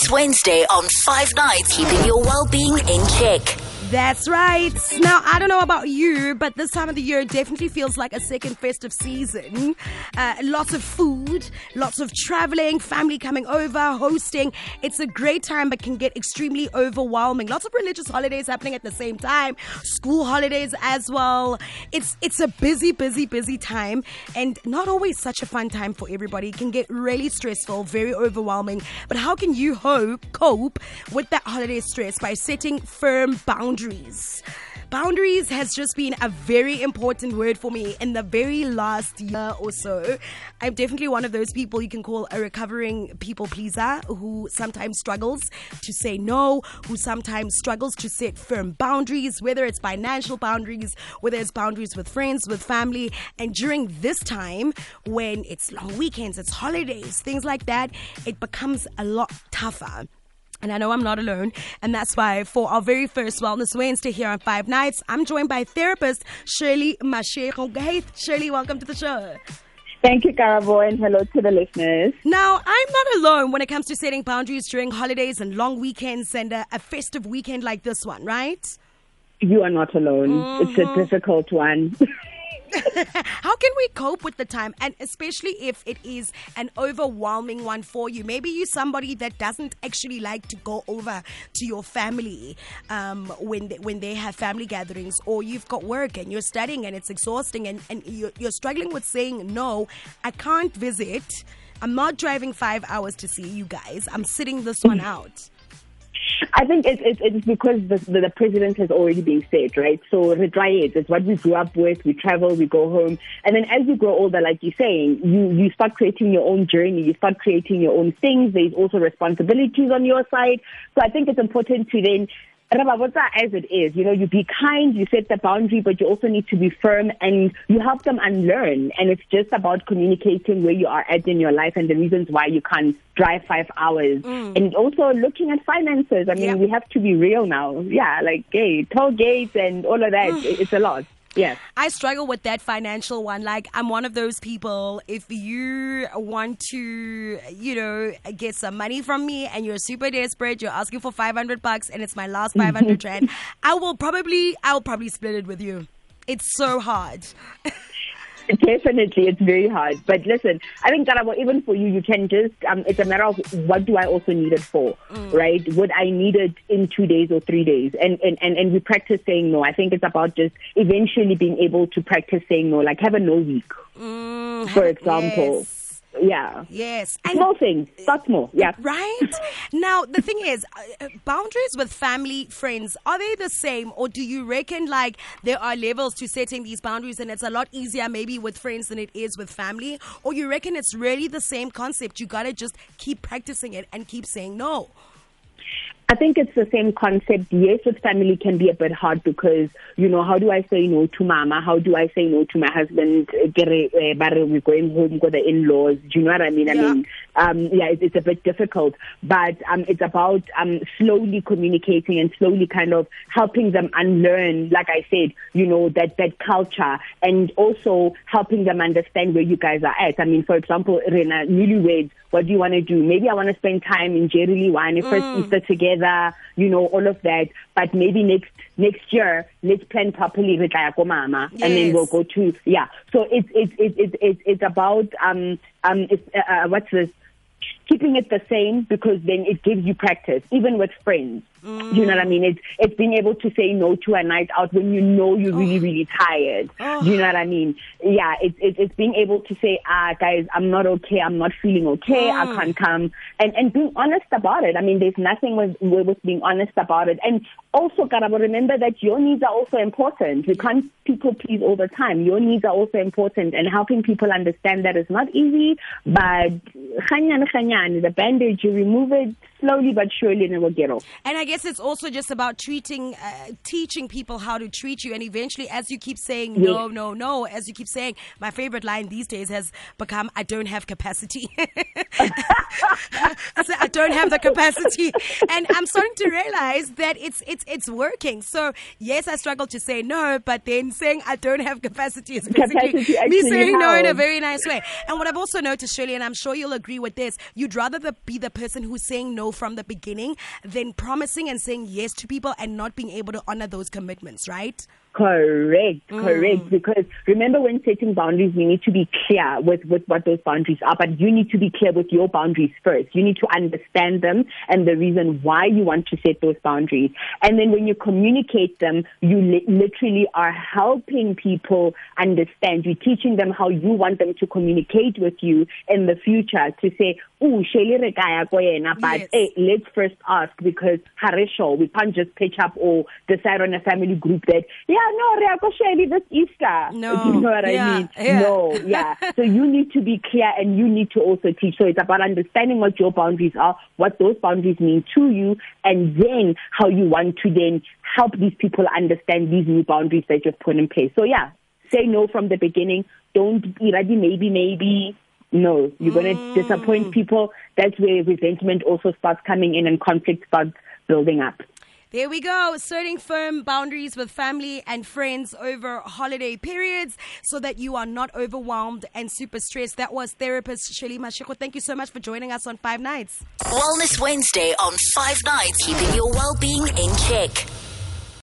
This Wednesday on Five Nights, keeping your well-being in check. That's right. Now, I don't know about you, but this time of the year definitely feels like a second festive season. Uh, lots of food, lots of traveling, family coming over, hosting. It's a great time, but can get extremely overwhelming. Lots of religious holidays happening at the same time, school holidays as well. It's it's a busy, busy, busy time, and not always such a fun time for everybody. It can get really stressful, very overwhelming. But how can you hope cope with that holiday stress by setting firm boundaries? Boundaries. Boundaries has just been a very important word for me in the very last year or so. I'm definitely one of those people you can call a recovering people pleaser who sometimes struggles to say no, who sometimes struggles to set firm boundaries, whether it's financial boundaries, whether it's boundaries with friends, with family. And during this time, when it's long weekends, it's holidays, things like that, it becomes a lot tougher. And I know I'm not alone. And that's why for our very first Wellness Wednesday here on Five Nights, I'm joined by therapist Shirley Mashego. Hey, Shirley, welcome to the show. Thank you, Karabo, and hello to the listeners. Now, I'm not alone when it comes to setting boundaries during holidays and long weekends and a, a festive weekend like this one, right? You are not alone. Mm-hmm. It's a mm-hmm. difficult one. How can we cope with the time? And especially if it is an overwhelming one for you. Maybe you're somebody that doesn't actually like to go over to your family um, when, they, when they have family gatherings, or you've got work and you're studying and it's exhausting and, and you're, you're struggling with saying, no, I can't visit. I'm not driving five hours to see you guys. I'm sitting this one out. I think it's, it's, it's because the, the, the, president has already been said, right? So the dry it's what we grew up with. We travel, we go home. And then as you grow older, like you're saying, you, you start creating your own journey. You start creating your own things. There's also responsibilities on your side. So I think it's important to then as it is, you know, you be kind, you set the boundary, but you also need to be firm and you help them unlearn. And it's just about communicating where you are at in your life and the reasons why you can't drive five hours. Mm. And also looking at finances. I mean, yeah. we have to be real now. Yeah, like, hey, toll gates and all of that. it's a lot. Yes. I struggle with that financial one. Like, I'm one of those people, if you want to, you know, get some money from me and you're super desperate, you're asking for 500 bucks and it's my last 500 rand, I will probably, I will probably split it with you. It's so hard. Definitely, it's very hard. But listen, I think Karabo, even for you, you can just, um, it's a matter of what do I also need it for, mm. right? Would I need it in two days or three days? And, and, and, and we practice saying no. I think it's about just eventually being able to practice saying no, like have a no week, mm, for example. Yes yeah. Yes. And small things. Start small. Yeah. Right. now, the thing is, uh, boundaries with family, friends, are they the same? Or do you reckon like there are levels to setting these boundaries and it's a lot easier maybe with friends than it is with family? Or you reckon it's really the same concept? You got to just keep practicing it and keep saying no. I think it's the same concept. Yes, with family can be a bit hard because, you know, how do I say no to mama? How do I say no to my husband? We're going home with the in-laws. Do you know what I mean? Yeah. I mean, um, yeah, it's, it's, a bit difficult, but um, it's about um, slowly communicating and slowly kind of helping them unlearn, like I said, you know, that, that culture and also helping them understand where you guys are at. I mean, for example, Rena, newlyweds, what do you want to do? Maybe I want to spend time in Jerry One, first mm. Easter together, you know, all of that. But maybe next next year, let's plan properly with mama, yes. and then we'll go to yeah. So it's it's it's it's it's about um um it's, uh, uh, what's this keeping it the same because then it gives you practice, even with friends. Mm. You know what I mean? It's it's being able to say no to a night out when you know you're really oh. really tired. Oh. You know what I mean? Yeah, it's it's it's being able to say, ah, guys, I'm not okay. I'm not feeling okay. Mm. I can't come, and and being honest about it. I mean, there's nothing with with being honest about it. And also, Karabo, remember that your needs are also important. You can't people please all the time. Your needs are also important, and helping people understand that is not easy. But the bandage, you remove it slowly but surely, and it will get off. And I guess it's also just about treating, uh, teaching people how to treat you. And eventually, as you keep saying no, yes. no, no, as you keep saying, my favorite line these days has become, I don't have capacity. I said, I don't have the capacity. And I'm starting to realize that it's, it's, it's working. So, yes, I struggle to say no, but then saying I don't have capacity is basically capacity me saying no in a very nice way. And what I've also noticed, Shirley, and I'm sure you'll agree with this, you'd rather the, be the person who's saying no from the beginning than promising and saying yes to people and not being able to honor those commitments, right? Correct, mm. correct. Because remember, when setting boundaries, we need to be clear with, with what those boundaries are, but you need to be clear with your boundaries first. You need to understand them and the reason why you want to set those boundaries. And then when you communicate them, you li- literally are helping people understand. You're teaching them how you want them to communicate with you in the future to say, oh, Shelly re kaya ko yena, but Yes. hey, let's first ask because Harisho, we can't just pitch up or decide on a family group that, yeah, no, re this Easter. No. You know what Yeah, I mean? yeah. No, yeah. so you need to be clear and you need to also teach. So it's about understanding what your boundaries are, what those boundaries mean to you, and then how you want to then help these people understand these new boundaries that you've put in place. So yeah, say no from the beginning. Don't be ready, maybe, maybe. No, you're going to mm. disappoint people. That's where resentment also starts coming in and conflict starts building up. There we go. Setting firm boundaries with family and friends over holiday periods so that you are not overwhelmed and super stressed. That was therapist Shirley Mashego. Thank you so much for joining us on Five Nights. Wellness Wednesday on Five Nights, keeping your well-being in check.